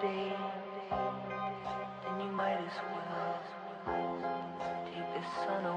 day, then you might as well take the sun away.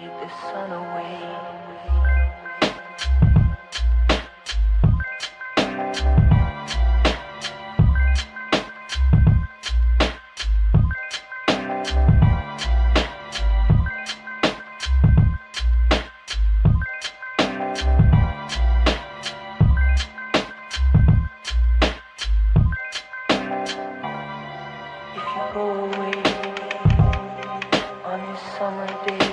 keep the sun away. go away on this summer day.